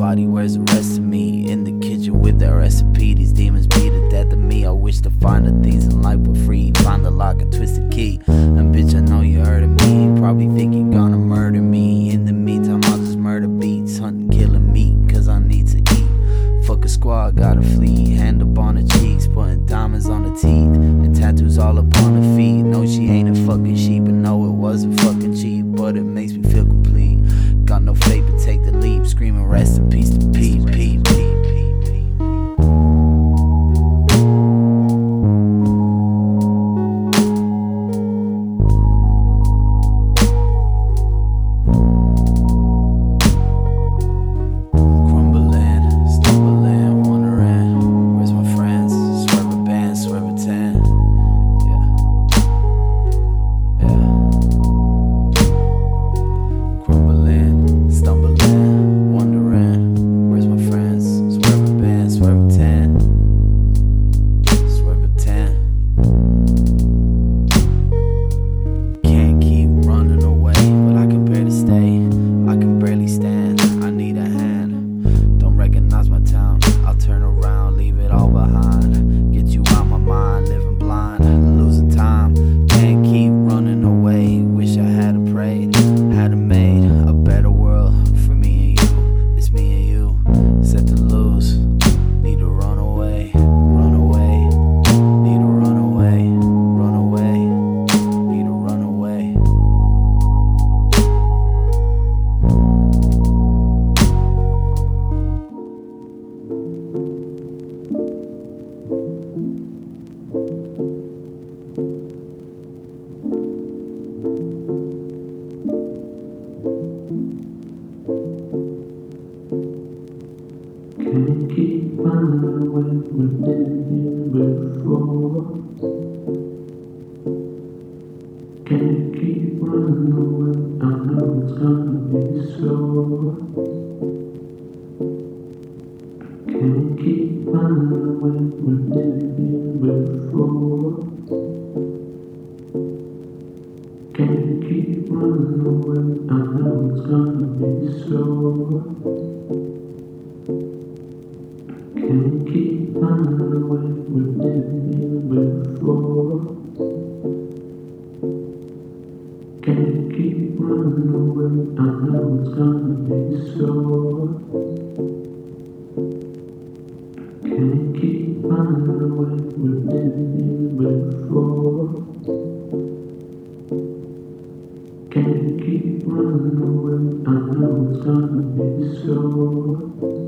body, wears the rest of me? In the kitchen with the recipe, these demons be the death of me. I wish to find the things in life were free. Find the lock and twist the key. And bitch, I know you heard of me. Probably think you're gonna murder me. In the meantime, I'll just murder beats, hunting, killing meat, cause I need to eat. Fuck a squad, gotta flee. Hand up on the cheeks, putting diamonds on the teeth, and tattoos all up on feet. No, she ain't a fucking sheep, and no, it wasn't fucking cheap, but it makes me feel got no faith, but take the leap. Screaming rest in peace to P, P, can't keep running when we've before. Can't keep when I know it's gonna be so. Can't keep running when we've before. Can't keep when I know it's gonna be so. keep running away with me before. Can't keep running away, I know it's gonna be sore. Can't keep running away We've been here before. Can't keep running away, I know it's gonna be sore.